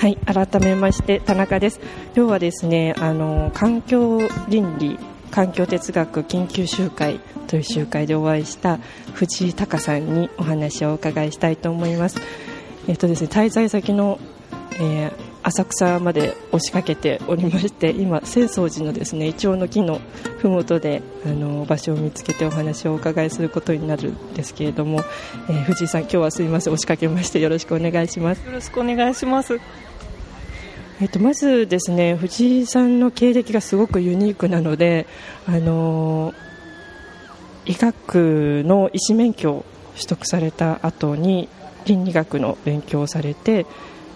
はい改めまして田中です。今日はですねあの環境倫理環境哲学研究集会という集会でお会いした藤井隆さんにお話をお伺いしたいと思います。えっとですね滞在先の、えー浅草まで押しかけておりまして今、浅草寺のですねイチョウの木のふもとであの場所を見つけてお話をお伺いすることになるんですけれども、えー、藤井さん、今日はすみません押しかけましてよろしくお願いします。よろしくお願いします。えっと、まずですね藤井さんの経歴がすごくユニークなので、あの医学の医師免許を取得された後に倫理学の勉強をされて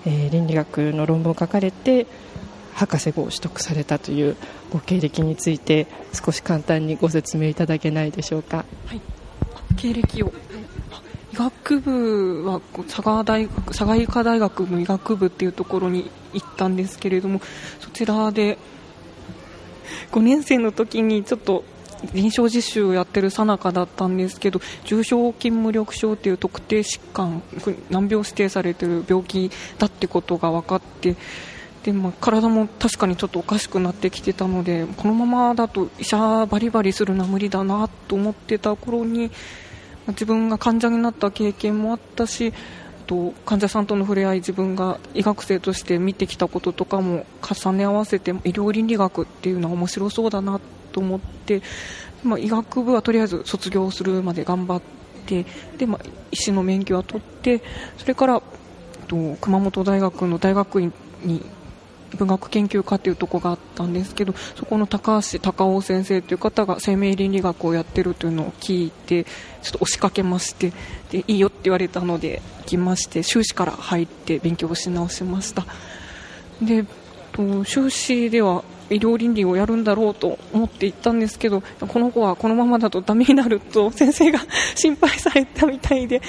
えー、倫理学の論文を書かれて博士号を取得されたというご経歴について少し簡単にご説明いただけないでしょうか。はい、経歴を医学部は佐賀大学佐賀医科大学の医学部っていうところに行ったんですけれどもそちらで5年生の時にちょっと臨床実習をやってるさなかだったんですけど重症筋無力症という特定疾患難病指定されている病気だってことが分かってで、まあ、体も確かにちょっとおかしくなってきてたのでこのままだと医者バリバリするのは無理だなと思ってた頃に自分が患者になった経験もあったしと患者さんとの触れ合い自分が医学生として見てきたこととかも重ね合わせて医療倫理学っていうのは面白そうだなと思って、まあ、医学部はとりあえず卒業するまで頑張ってで、まあ、医師の免許は取ってそれからと熊本大学の大学院に文学研究科というところがあったんですけどそこの高橋隆夫先生という方が生命倫理学をやってるというのを聞いてちょっと押しかけましてでいいよって言われたので行きまして修士から入って勉強し直しました。で修士では医療倫理をやるんだろうと思って行ったんですけどこの子はこのままだとダメになると 先生が心配されたみたいで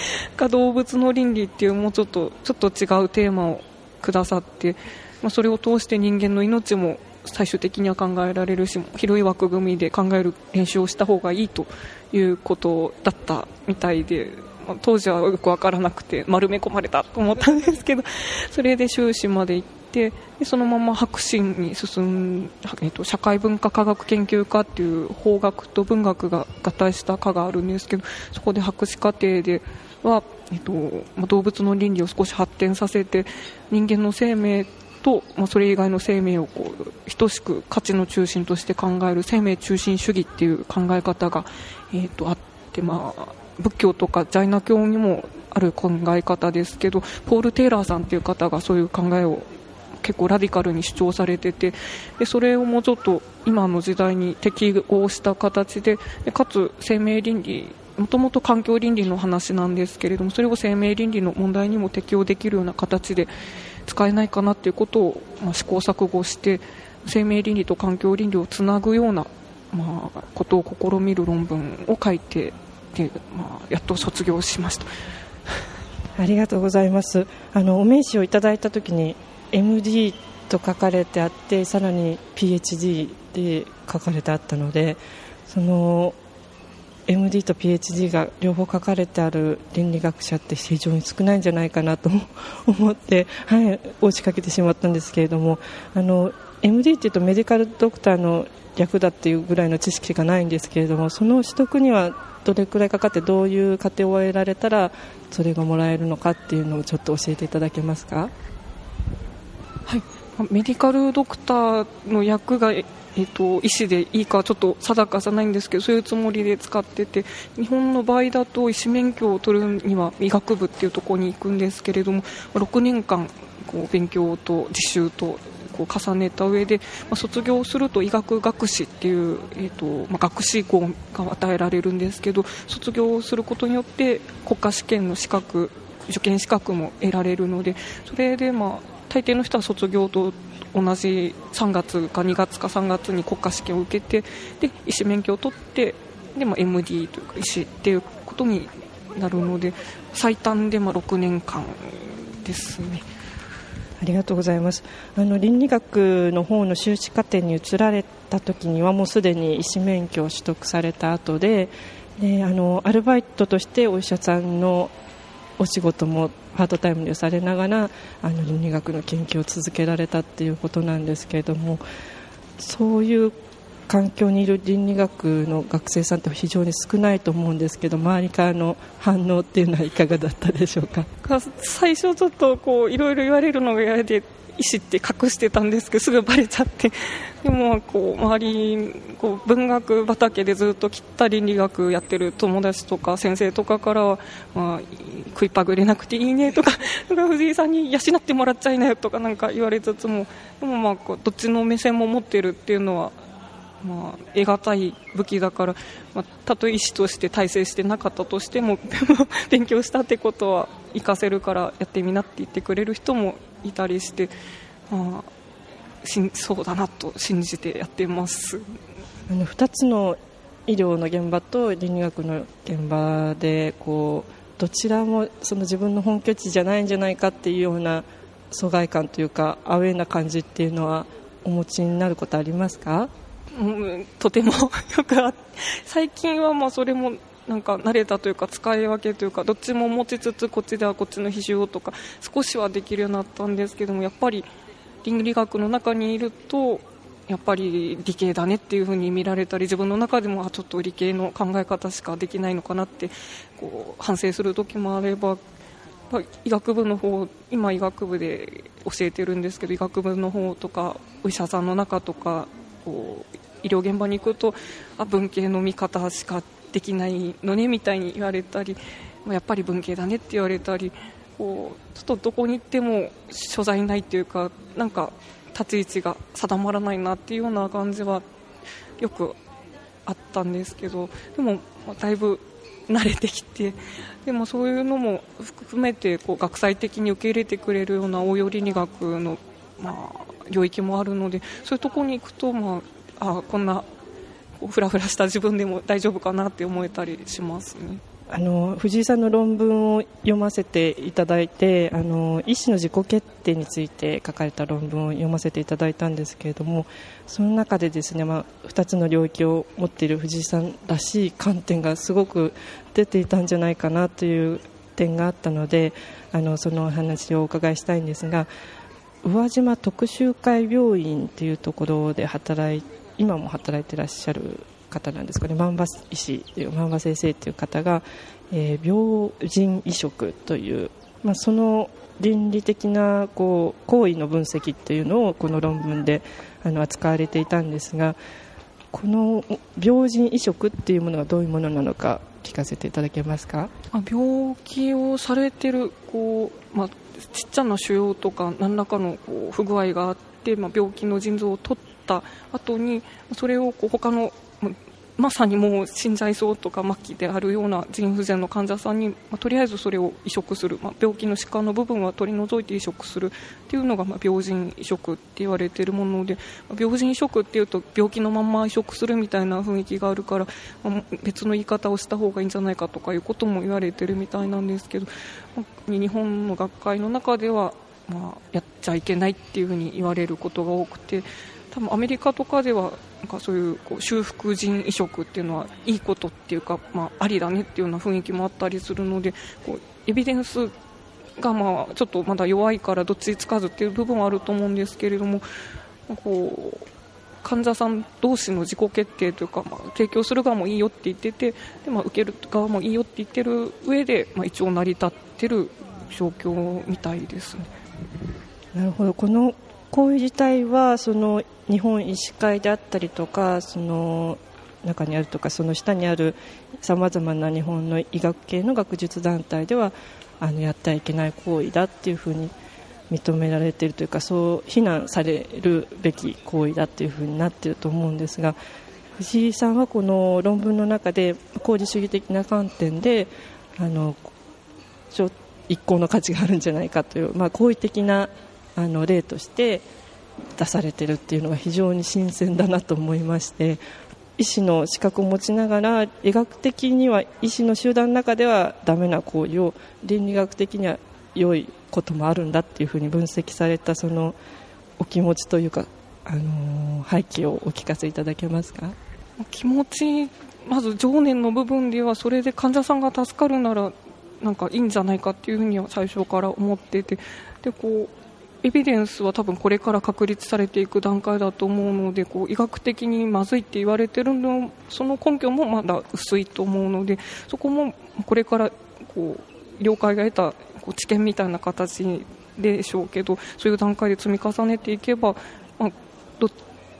動物の倫理っていうもうちょっとちょっと違うテーマをくださって、まあ、それを通して人間の命も最終的には考えられるし広い枠組みで考える練習をした方がいいということだったみたいで。ま当時はよく分からなくて丸め込まれたと思ったんですけどそれで修士まで行ってでそのまま博士に進ん、えーと、社会文化科学研究科っていう法学と文学が合体した科があるんですけどそこで博士課程では、えーとま、動物の倫理を少し発展させて人間の生命と、ま、それ以外の生命をこう等しく価値の中心として考える生命中心主義っていう考え方が、えーと、あって、まあ、仏教とかジャイナ教にもある考え方ですけどポール・テイラーさんという方がそういう考えを結構ラディカルに主張されててでそれをもうちょっと今の時代に適応した形でかつ生命倫理もともと環境倫理の話なんですけれどもそれを生命倫理の問題にも適用できるような形で使えないかなということを、まあ、試行錯誤して生命倫理と環境倫理をつなぐような、まあ、ことを試みる論文を書いてで、まあ、やっと卒業しました。ありがとうございます。あのお名刺をいただいたときに MD と書かれてあってさらに PhD で書かれてあったのでその MD と PhD が両方書かれてある倫理学者って非常に少ないんじゃないかなと 思って、はい、押しかけてしまったんですけれどもあの MD っていうとメディカルドクターの略だっていうぐらいの知識がないんですけれどもその取得にはどれくらいかかってどういう過程を得られたらそれがもらえるのかっていうのをちょっと教えていただけますか？はい、メディカルドクターの役が、えーと、医師でいいかちょっと定かじゃないんですけどそういうつもりで使ってて日本の場合だと医師免許を取るには医学部っていうところに行くんですけれども6年間こう勉強と実習とこう重ねた上で、まあ、卒業すると医学学士っていう、えーとまあ、学士号が与えられるんですけど卒業することによって国家試験の資格受験資格も得られるのでそれで、まあ、大抵の人は卒業と同じ3月か2月か3月に国家試験を受けてで医師免許を取ってで、まあ、MD というか医師っていうことになるので最短でまあ6年間ですね。ありがとうございますあの倫理学の方の修士課程に移られた時にはもうすでに医師免許を取得された後でであのアルバイトとしてお医者さんのお仕事もパートタイムでされながらあの倫理学の研究を続けられたっていうことなんですけれどもそういう環境にいる倫理学の学生さんって非常に少ないと思うんですけど周りからの反応っていうのはいかがだったでしょうか？最初ちょっとこういろいろ言われるのが嫌で医師って隠してたんですけどすぐバレちゃって。でもこう周りこう文学畑でずっと切った倫理学やってる友達とか先生とかからは、まあ、食いっぱぐれなくていいねと か藤井さんに養ってもらっちゃいなよとかなんか言われつつもでもまあこうどっちの目線も持ってるっていうのはまあ、得難い武器だから、まあ、たとえ医師として大成してなかったとしても 勉強したってことは活かせるからやってみなって言ってくれる人もいたりして、まあ、しそうだなと信じてやってます。あの2つの医療の現場と倫理学の現場でこうどちらもその自分の本拠地じゃないんじゃないかっていうような疎外感というかアウェーな感じっていうのはお持ちになることありますか？うん、とてもよくあって最近はまあそれもなんか慣れたというか使い分けというかどっちも持ちつつこっちではこっちの比重をとか少しはできるようになったんですけどもやっぱり倫理学の中にいるとやっぱり理系だねっていう風に見られたり自分の中でもちょっと理系の考え方しかできないのかなってこう反省する時もあれば医学部の方今、医学部で教えてるんですけど医学部の方とかお医者さんの中とかこう医療現場に行くとあ文系の見方しかできないのねみたいに言われたり、やっぱり文系だねって言われたりこうちょっとどこに行っても所在ないというかなんか立ち位置が定まらないなっていうような感じはよくあったんですけどでも、だいぶ慣れてきてでもそういうのも含めてこう学際的に受け入れてくれるような応用倫理学の、まあ、領域もあるのでそういうところに行くと、まあ、あこんなふらふらした自分でも大丈夫かなって思えたりしますね。あの藤井さんの論文を読ませていただいてあの医師の自己決定について書かれた論文を読ませていただいたんですけれどもその中でですね、まあ、2つの領域を持っている藤井さんらしい観点がすごく出ていたんじゃないかなという点があったのであのその話をお伺いしたいんですが宇和島特集会病院というところで働いて今も働いてらっしゃる方なんですかね。万葉医師万葉先生という方が、えー、病人移植という、まあ、その倫理的なこう行為の分析というのをこの論文であの扱われていたんですがこの病人移植っていうものがどういうものなのか聞かせていただけますか？あ病気をされてるこう、まあ、ちっちゃな腫瘍とか何らかのこう不具合があって、まあ、病気の腎臓を取った後にそれをこう他のまさにもう死んじゃいそうとか末期であるような腎不全の患者さんに、まあ、とりあえずそれを移植する、まあ、病気の疾患の部分は取り除いて移植するっていうのが、まあ、病人移植って言われているもので、まあ、病人移植っていうと病気のまま移植するみたいな雰囲気があるから、まあ、別の言い方をした方がいいんじゃないかとかいうことも言われているみたいなんですけど、まあ、日本の学会の中では、まあ、やっちゃいけないっていうふうに言われることが多くて多分アメリカとかではなんかそういうこう修復腎移植っていうのはいいことっていうか、まあ、ありだねっていうような雰囲気もあったりするのでこうエビデンスがまあちょっとまだ弱いからどっちつかずっていう部分はあると思うんですけれどもこう患者さん同士の自己決定というか、まあ、提供する側もいいよって言っててで、まあ、受ける側もいいよって言ってる上で、まあ、一応成り立ってる状況みたいですね。なるほどこの行為自体はその日本医師会であったりとかその中にあるとかその下にあるさまざまな日本の医学系の学術団体ではあのやってはいけない行為だっていうふうに認められているというかそう非難されるべき行為だというふうになっていると思うんですが藤井さんはこの論文の中で功利主義的な観点であの一向の価値があるんじゃないかという、まあ、好意的なあの例として出されているっていうのが非常に新鮮だなと思いまして医師の資格を持ちながら医学的には医師の集団の中ではダメな行為を倫理学的には良いこともあるんだっていうふうに分析されたそのお気持ちというか、あのー、背景をお聞かせいただけますか？気持ちまず情念の部分ではそれで患者さんが助かるならなんかいいんじゃないかっていうふうには最初から思っていてでこうエビデンスは多分これから確立されていく段階だと思うのでこう医学的にまずいって言われてるのその根拠もまだ薄いと思うのでそこもこれからこう了解が得たこう知見みたいな形でしょうけどそういう段階で積み重ねていけば、まあ、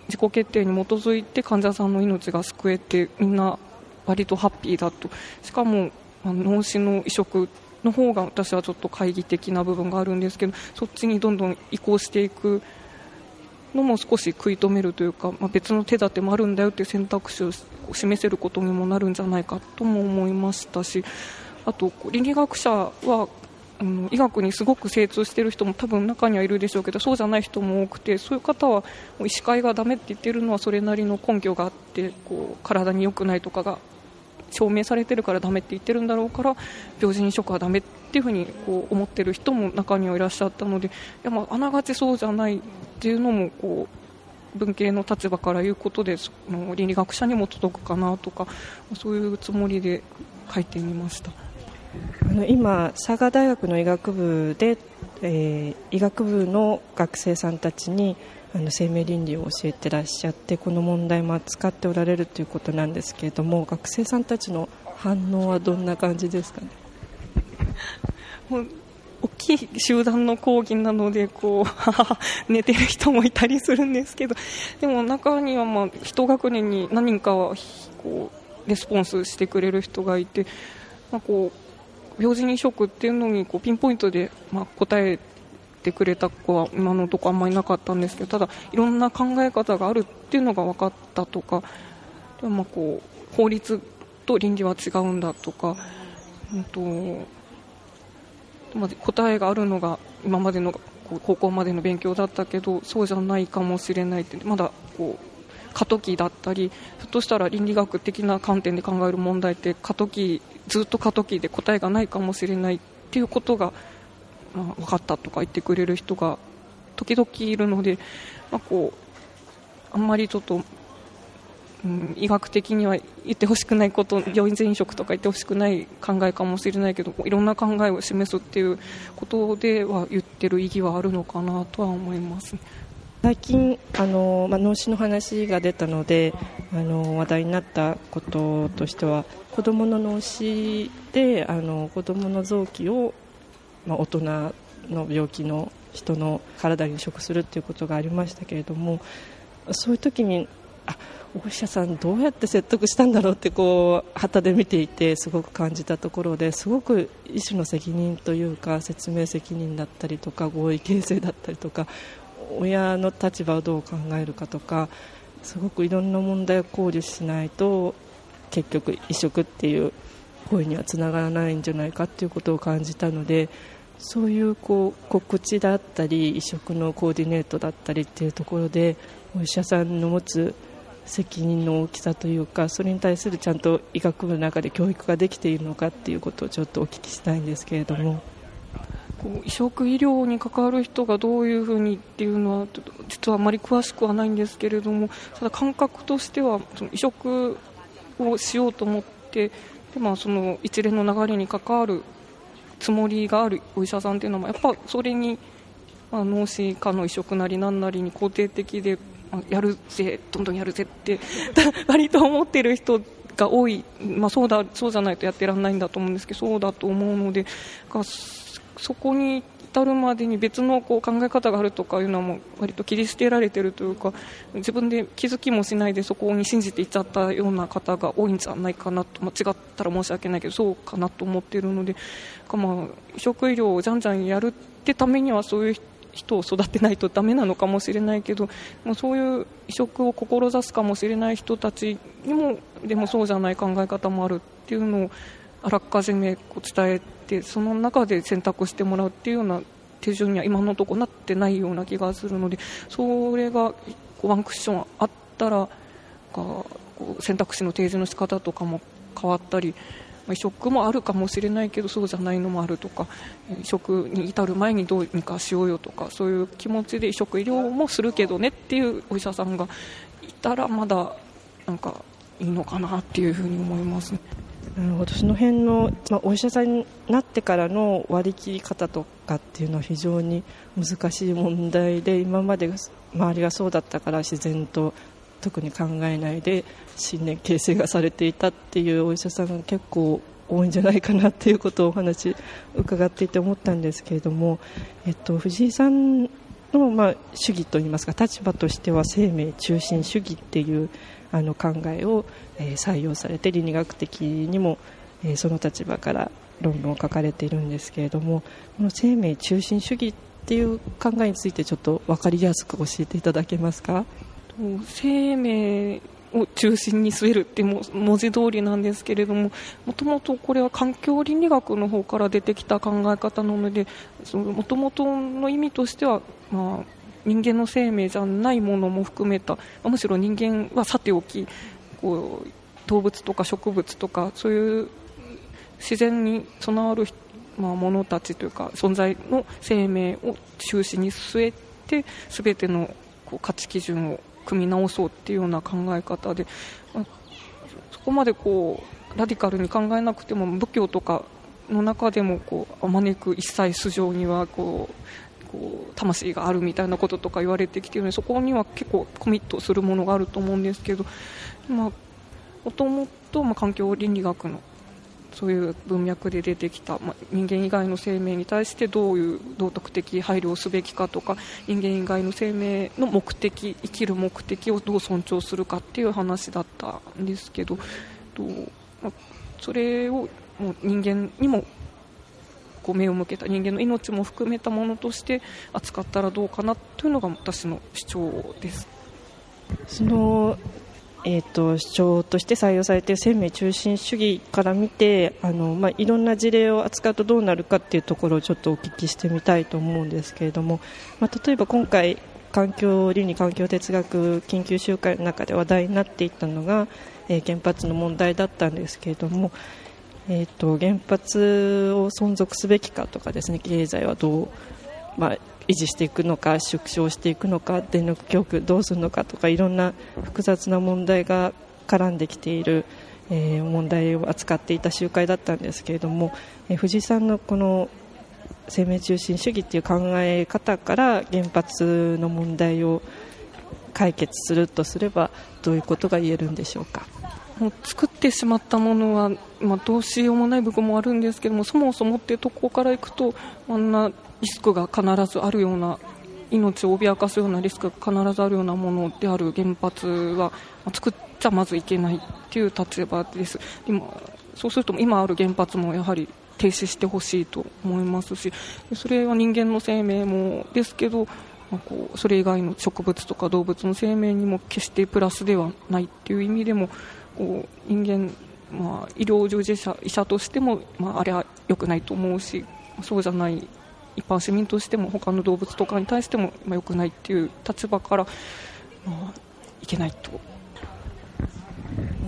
自己決定に基づいて患者さんの命が救えてみんな割とハッピーだと。しかも、脳死の移植の方が私はちょっと懐疑的な部分があるんですけどそっちにどんどん移行していくのも少し食い止めるというか、まあ、別の手立てもあるんだよという選択肢を示せることにもなるんじゃないかとも思いましたしあと倫理学者はあの医学にすごく精通している人も多分中にはいるでしょうけどそうじゃない人も多くてそういう方は医師会がダメって言っているのはそれなりの根拠があってこう体に良くないとかが証明されてるからダメって言ってるんだろうから病人移植はダメっていうふうにこう思ってる人も中にはいらっしゃったのでいやまああながちそうじゃないっていうのもこう文系の立場から言うことでその倫理学者にも届くかなとかそういうつもりで書いてみました。あの今、佐賀大学の医学部で、えー、医学部の学生さんたちにあの生命倫理を教えてらっしゃってこの問題も扱っておられるということなんですけれども学生さんたちの反応はどんな感じですかね？もう大きい集団の講義なのでこう 寝てる人もいたりするんですけどでも中にはまあ1学年に何人かはこうレスポンスしてくれる人がいて、まあ、こう病児移植っていうのにこうピンポイントで、まあ、答えててくれた子は今のとこあんまりなかったんですけどただ、いろんな考え方があるっていうのが分かったとかでまこう法律と倫理は違うんだとか、うんとま、答えがあるのが今までの高校までの勉強だったけどそうじゃないかもしれないってまだこう過渡期だったりひょっとしたら倫理学的な観点で考える問題って過渡期ずっと過渡期で答えがないかもしれないっていうことが、あ、分かったとか言ってくれる人が時々いるので、まあ、こうあんまりちょっと、うん、医学的には言ってほしくないこと病院全移植とか言ってほしくない考えかもしれないけどいろんな考えを示すっていうことでは言ってる意義はあるのかなとは思います。最近あの、まあ、脳死の話が出たのであの話題になったこととしては子どもの脳死であの子どもの臓器を、まあ、大人の病気の人の体に移植するということがありましたけれどもそういう時にあお医者さんどうやって説得したんだろうってこう旗で見ていてすごく感じたところですごく医師の責任というか説明責任だったりとか合意形成だったりとか親の立場をどう考えるかとかすごくいろんな問題を考慮しないと結局移植っていう行為にはつながらないんじゃないかということを感じたのでそういうこう告知だったり移植のコーディネートだったりっていうところでお医者さんの持つ責任の大きさというかそれに対するちゃんと医学部の中で教育ができているのかっていうことをちょっとお聞きしたいんですけれども。こう移植医療に関わる人がどういうふうにっていうのは実はあまり詳しくはないんですけれどもただ感覚としてはその移植をしようと思ってで、まあ、その一連の流れに関わるつもりがあるお医者さんというのもやっぱそれに、まあ、脳死科の移植なりなんなりに肯定的で、まあ、やるぜどんどんやるぜって 割と思ってる人が多い、まあ、そうだそうじゃないとやってらんないんだと思うんですけどそうだと思うのでそこに至るまでに別のこう考え方があるとかいうのはもう割と切り捨てられてるというか自分で気づきもしないでそこに信じていっちゃったような方が多いんじゃないかなと間違ったら申し訳ないけどそうかなと思っているのでまあ、移植医療をじゃんじゃんやるってためにはそういう人を育てないとだめなのかもしれないけどもうそういう移植を志すかもしれない人たちにもでもそうじゃない考え方もあるっていうのをあらかじめこう伝えてその中で選択してもらうっていうような手順には今のところなってないような気がするのでそれがワンクッションあったら選択肢の提示の仕方とかも変わったり移植もあるかもしれないけどそうじゃないのもあるとか移植に至る前にどうにかしようよとかそういう気持ちで移植医療もするけどねっていうお医者さんがいたらまだなんかいいのかなっていうふうに思います。なるほどその辺の、まあ、お医者さんになってからの割り切り方とかっていうのは非常に難しい問題で今まで周りがそうだったから自然と特に考えないで信念形成がされていたっていうお医者さんが結構多いんじゃないかなっていうことをお話伺っていて思ったんですけれども、えっと、藤井さんの、まあ、主義といいますか立場としては生命中心主義っていうあの考えを、えー、採用されて倫理学的にも、えー、その立場から論文を書かれているんですけれどもこの生命中心主義っていう考えについてちょっと分かりやすく教えていただけますか？生命を中心に据えるっていう文字通りなんですけれどももともとこれは環境倫理学の方から出てきた考え方なのでもともとの意味としては、まあ、人間の生命じゃないものも含めた、むしろ人間はさておきこう動物とか植物とかそういう自然に備わる、まあ、者たちというか存在の生命を中心に据えて全てのこう価値基準を組み直そうっていうような考え方で、そこまでこうラディカルに考えなくても仏教とかの中でもこうあまねく一切素性にはこうこう魂があるみたいなこととか言われてきているのでそこには結構コミットするものがあると思うんですけどもともと環境倫理学のそういう文脈で出てきた、まあ、人間以外の生命に対してどういう道徳的配慮をすべきかとか人間以外の生命の目的生きる目的をどう尊重するかっていう話だったんですけどと、ま、それをもう人間にもこう目を向けた人間の命も含めたものとして扱ったらどうかなというのが私の主張です。そのえーと、主張として採用されている生命中心主義から見てあの、まあ、いろんな事例を扱うとどうなるかというところをちょっとお聞きしてみたいと思うんですけれども、まあ、例えば今回環境倫理環境哲学緊急集会の中で話題になっていたのが、えー、原発の問題だったんですけれども、えーと、原発を存続すべきかとかですね経済はどう、まあ、維持していくのか縮小していくのか電力供給どうするのかとかいろんな複雑な問題が絡んできている、えー、問題を扱っていた集会だったんですけれども、えー、藤井さんのこの生命中心主義という考え方から原発の問題を解決するとすればどういうことが言えるんでしょうか？もう作ってしまったものは、まあ、どうしようもない部分もあるんですけどもそもそもっていうとこからいくとあんなリスクが必ずあるような命を脅かすようなリスクが必ずあるようなものである原発は、まあ、作っちゃまずいけないという立場です。今そうすると今ある原発もやはり停止してほしいと思いますしそれは人間の生命もですけどまあ、こうそれ以外の植物とか動物の生命にも決してプラスではないという意味でもこう人間、まあ、医療従事者医者としても、まあ、あれは良くないと思うしそうじゃない一般市民としても他の動物とかに対しても、まあ、良くないっていう立場から、まあ、いけないと。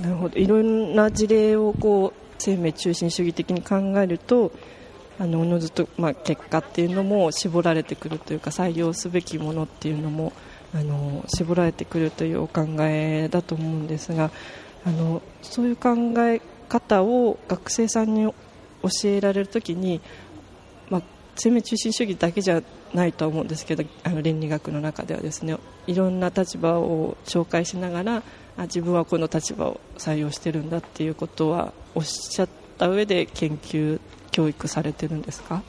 なるほどいろんな事例をこう生命中心主義的に考えるとあのおのずと、まあ、結果っていうのも絞られてくるというか採用すべきものっていうのもあの絞られてくるというお考えだと思うんですがあのそういう考え方を学生さんに教えられるときに、まあ、生命中心主義だけじゃないと思うんですけどあの倫理学の中ではですねいろんな立場を紹介しながらあ自分はこの立場を採用してるんだっていうことはおっしゃった上で研究教育されてるんですか？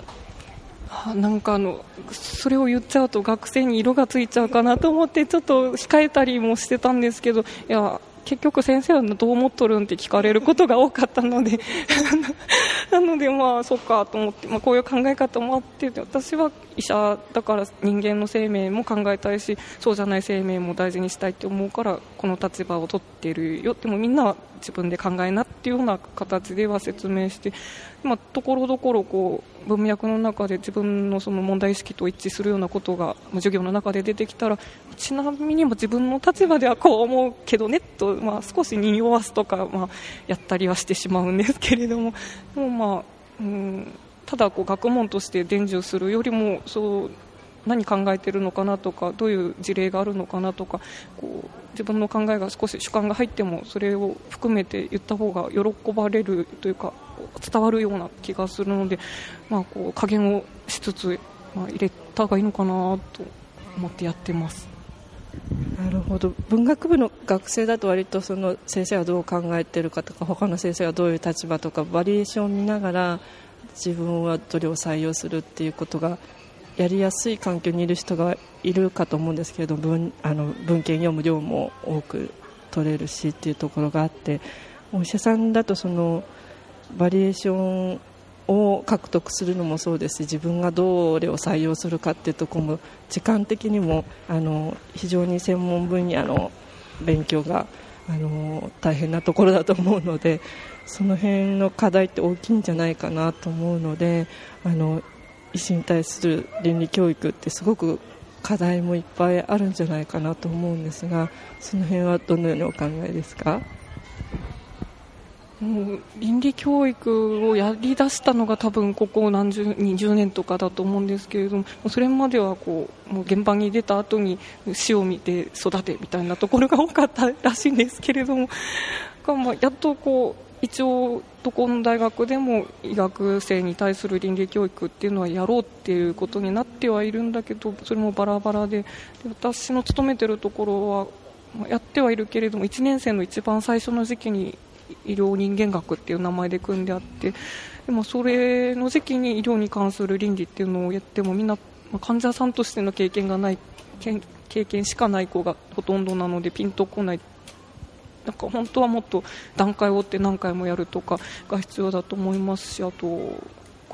なんかあのそれを言っちゃうと学生に色がついちゃうかなと思ってちょっと控えたりもしてたんですけどいや結局先生はどう思っとるんって聞かれることが多かったので なのでまあそっかと思って、まあ、こういう考え方もあって私は医者だから人間の生命も考えたいしそうじゃない生命も大事にしたいって思うからこの立場を取っているよ。でもみんなは自分で考えなっていうような形では説明して、まあ、ところどころこう文脈の中で自分のその問題意識と一致するようなことが授業の中で出てきたらちなみにも自分の立場ではこう思うけどねと、まあ、少し匂わすとか、まあ、やったりはしてしまうんですけれども。でも、まあうん、ただこう学問として伝授するよりもそう何考えてるのかなとかどういう事例があるのかなとかこう自分の考えが少し主観が入ってもそれを含めて言った方が喜ばれるというか伝わるような気がするので、まあ、こう加減をしつつ、まあ、入れた方がいいのかなと思ってやってます。なるほど文学部の学生だと割とその先生はどう考えているかとか他の先生はどういう立場とかバリエーションを見ながら自分はどれを採用するっていうことがやりやすい環境にいる人がいるかと思うんですけれど文あの文献読む量も多く取れるしっていうところがあってお医者さんだとそのバリエーションを獲得するのもそうですし自分がどれを採用するかっていうところも時間的にもあの非常に専門分野の勉強があの大変なところだと思うのでその辺の課題って大きいんじゃないかなと思うのであの医師に対する倫理教育ってすごく課題もいっぱいあるんじゃないかなと思うんですがその辺はどのようにお考えですか？もう倫理教育をやりだしたのが多分ここ何十20年とかだと思うんですけれどもそれまではこうもう現場に出た後に死を見て育てみたいなところが多かったらしいんですけれどもまあやっとこう一応どこの大学でも医学生に対する倫理教育っていうのはやろうっていうことになってはいるんだけどそれもバラバラでで私の勤めてるところはやってはいるけれども1年生の一番最初の時期に医療人間学っていう名前で組んであってでもそれの時期に医療に関する倫理っていうのをやってもみんな患者さんとしての経験がない経験しかない子がほとんどなのでピンとこないなんか本当はもっと段階を追って何回もやるとかが必要だと思いますしあと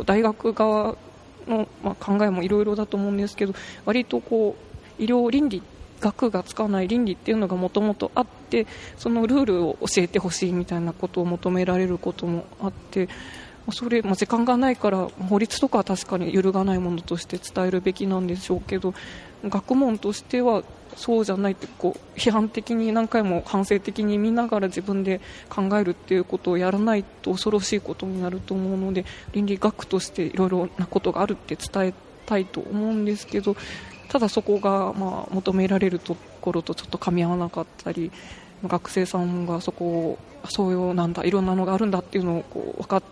大学側の、まあ、考えもいろいろだと思うんですけど割とこう医療倫理学がつかない倫理っていうのがもともとあってそのルールを教えてほしいみたいなことを求められることもあってそれ、まあ、時間がないから法律とかは確かに揺るがないものとして伝えるべきなんでしょうけど学問としてはそうじゃないってこう批判的に何回も反省的に見ながら自分で考えるっていうことをやらないと恐ろしいことになると思うので倫理学としていろいろなことがあるって伝えたいと思うんですけどただそこがまあ求められるところとちょっと噛み合わなかったり学生さんがそこをそういうなんだいろんなのがあるんだっていうのをこう分かっ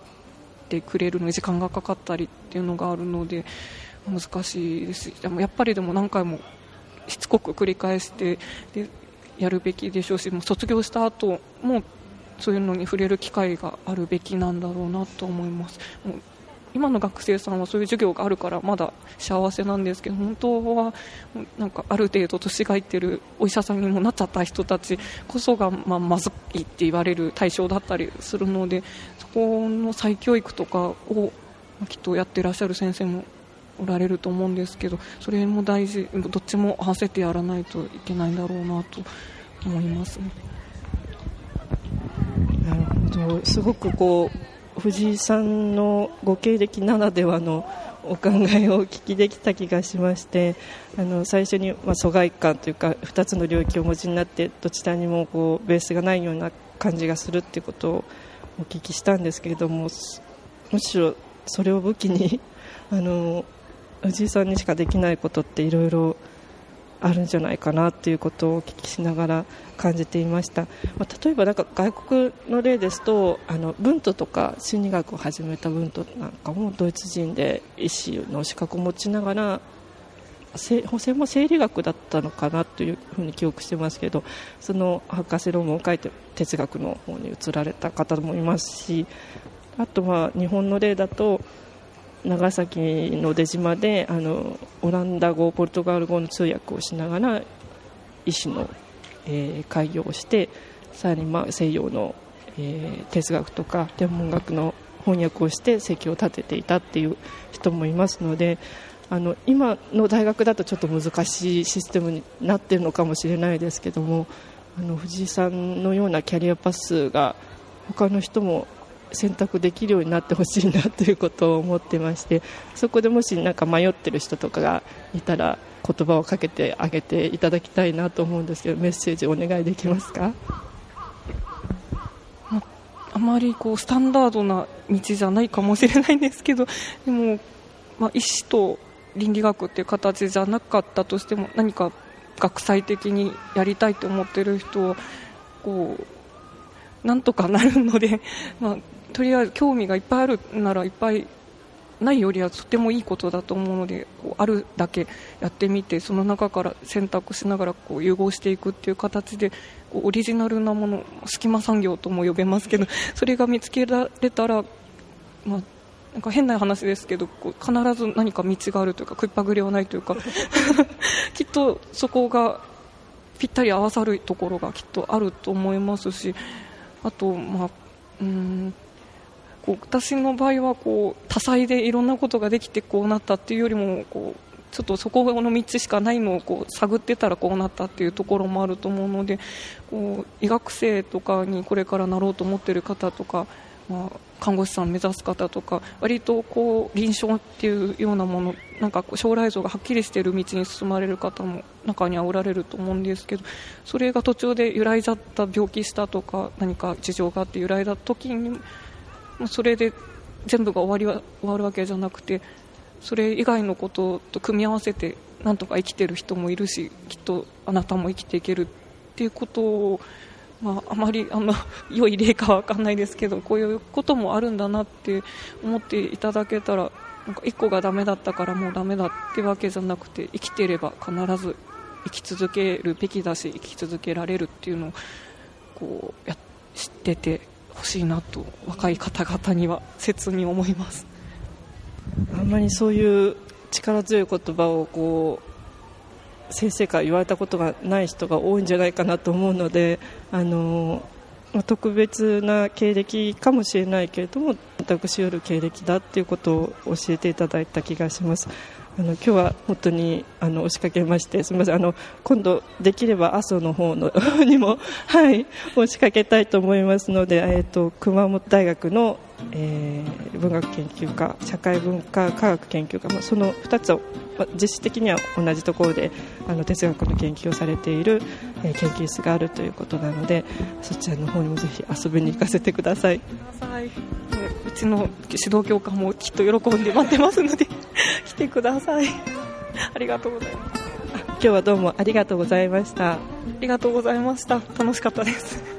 てくれるのに時間がかかったりっていうのがあるので難しいですでもやっぱりでも何回もしつこく繰り返してでやるべきでしょうしもう卒業した後もそういうのに触れる機会があるべきなんだろうなと思います。もう今の学生さんはそういう授業があるからまだ幸せなんですけど本当はなんかある程度年がいってるお医者さんにもなっちゃった人たちこそがまあまずいって言われる対象だったりするのでそこの再教育とかをきっとやってらっしゃる先生もおられると思うんですけどそれも大事どっちも合わせてやらないといけないんだろうなと思います、ね、なるほど。すごくこう藤井さんのご経歴ならではのお考えをお聞きできた気がしましてあの最初に、まあ、疎外感というか2つの領域をお持ちになってどちらにもこうベースがないような感じがするっていうことをお聞きしたんですけれどもむしろそれを武器にあの藤井さんにしかできないことっていろいろあるんじゃないかなということをお聞きしながら感じていました、まあ、例えばなんか外国の例ですとあの文都とか心理学を始めた文都なんかもドイツ人で医師の資格を持ちながら専門生理学だったのかなというふうに記憶してますけどその博士論文を書いて哲学の方に移られた方もいますしあとは日本の例だと長崎の出島であのオランダ語、ポルトガル語の通訳をしながら医師の、えー、開業をしてさらに、まあ、西洋の、えー、哲学とか天文学の翻訳をして席を立てていたっていう人もいますのであの今の大学だとちょっと難しいシステムになっているのかもしれないですけどもあの藤井さんのようなキャリアパスが他の人も選択できるようになってほしいなということを思ってましてそこでもしなんか迷ってる人とかがいたら言葉をかけてあげていただきたいなと思うんですけどメッセージお願いできますか？あまりこうスタンダードな道じゃないかもしれないんですけどでも、まあ、医師と倫理学っていう形じゃなかったとしても何か学際的にやりたいと思ってる人はこうなんとかなるので、まあ、とりあえず興味がいっぱいあるならいっぱいないよりはとてもいいことだと思うのでこうあるだけやってみてその中から選択しながらこう融合していくっていう形でこうオリジナルなもの隙間産業とも呼べますけど それが見つけられたら、まあ、なんか変な話ですけどこう必ず何か道があるというか食いっぱぐれはないというか きっとそこがぴったり合わさるところがきっとあると思いますしあと、まあ、うんこう私の場合はこう多彩でいろんなことができてこうなったっていうよりもこうちょっとそこの道しかないのをこう探ってたらこうなったっていうところもあると思うのでこう医学生とかにこれからなろうと思っている方とか、まあ、看護師さんを目指す方とか割とこう臨床っていうようなものなんか将来像がはっきりしている道に進まれる方も中にはおられると思うんですけどそれが途中で揺らいじゃった病気したとか何か事情があって揺らいだ時にそれで全部が終わりは終わるわけじゃなくてそれ以外のことと組み合わせてなんとか生きてる人もいるしきっとあなたも生きていけるっていうことを、まあ、あまりあの 良い例かは分かんないですけどこういうこともあるんだなって思っていただけたらなんか1個がダメだったからもうダメだってわけじゃなくて生きていれば必ず生き続けるべきだし生き続けられるっていうのをこうや知っててほしいなと若い方々には切に思いますあんまりそういう力強い言葉をこう先生から言われたことがない人が多いんじゃないかなと思うのであの、特別な経歴かもしれないけれども私よる経歴だということを教えていただいた気がします。あの今日は本当にあの押しかけましてすみませんあの今度できれば阿蘇の方のにもはい押しかけたいと思いますので えっ、ー、と熊本大学の、えー、文学研究科社会文化科学研究科、まあ、その2つを、まあ、実質的には同じところであの哲学の研究をされている、えー、研究室があるということなのでそちらの方にもぜひ遊びに行かせてください。うちの指導教官もきっと喜んで待ってますので 来てください。ありがとうございます。今日はどうもありがとうございました。ありがとうございました。楽しかったです